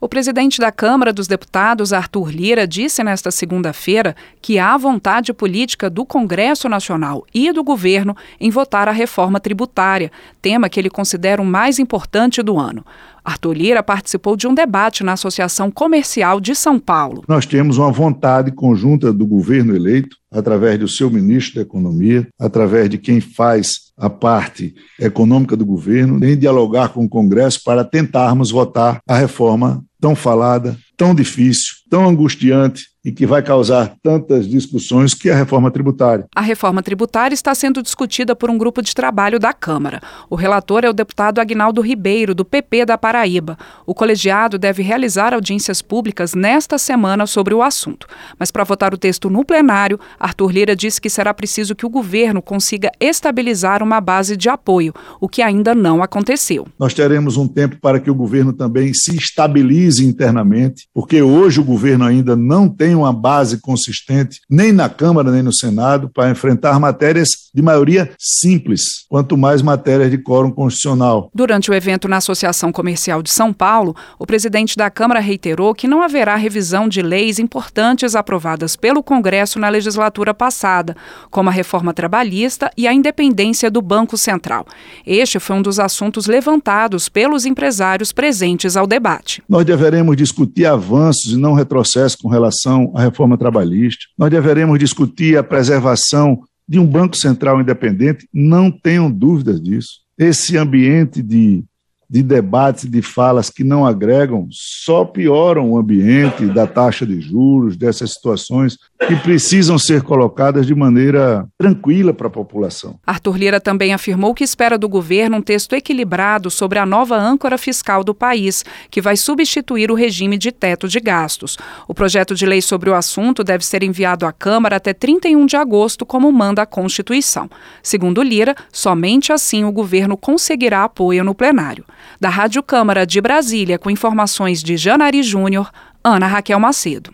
O presidente da Câmara dos Deputados, Arthur Lira, disse nesta segunda-feira que há vontade política do Congresso Nacional e do governo em votar a reforma tributária, tema que ele considera o mais importante do ano. Arthur Lira participou de um debate na Associação Comercial de São Paulo. Nós temos uma vontade conjunta do governo eleito, através do seu ministro da Economia, através de quem faz a parte econômica do governo, em dialogar com o Congresso para tentarmos votar a reforma tão falada, tão difícil, tão angustiante e que vai causar tantas discussões que é a reforma tributária. A reforma tributária está sendo discutida por um grupo de trabalho da Câmara. O relator é o deputado Agnaldo Ribeiro, do PP da Paraíba. O colegiado deve realizar audiências públicas nesta semana sobre o assunto. Mas para votar o texto no plenário, Arthur Lira disse que será preciso que o governo consiga estabilizar uma base de apoio, o que ainda não aconteceu. Nós teremos um tempo para que o governo também se estabilize internamente, porque hoje o governo ainda não tem uma base consistente, nem na Câmara nem no Senado, para enfrentar matérias de maioria simples, quanto mais matérias de quórum constitucional. Durante o evento na Associação Comercial de São Paulo, o presidente da Câmara reiterou que não haverá revisão de leis importantes aprovadas pelo Congresso na legislatura passada, como a reforma trabalhista e a independência do Banco Central. Este foi um dos assuntos levantados pelos empresários presentes ao debate. Nós deveremos discutir avanços e não retrocessos com relação à reforma trabalhista. Nós deveremos discutir a preservação de um Banco Central independente, não tenham dúvidas disso. Esse ambiente de de debates, de falas que não agregam, só pioram o ambiente da taxa de juros, dessas situações que precisam ser colocadas de maneira tranquila para a população. Arthur Lira também afirmou que espera do governo um texto equilibrado sobre a nova âncora fiscal do país, que vai substituir o regime de teto de gastos. O projeto de lei sobre o assunto deve ser enviado à Câmara até 31 de agosto, como manda a Constituição. Segundo Lira, somente assim o governo conseguirá apoio no plenário. Da Rádio Câmara de Brasília, com informações de Janari Júnior, Ana Raquel Macedo.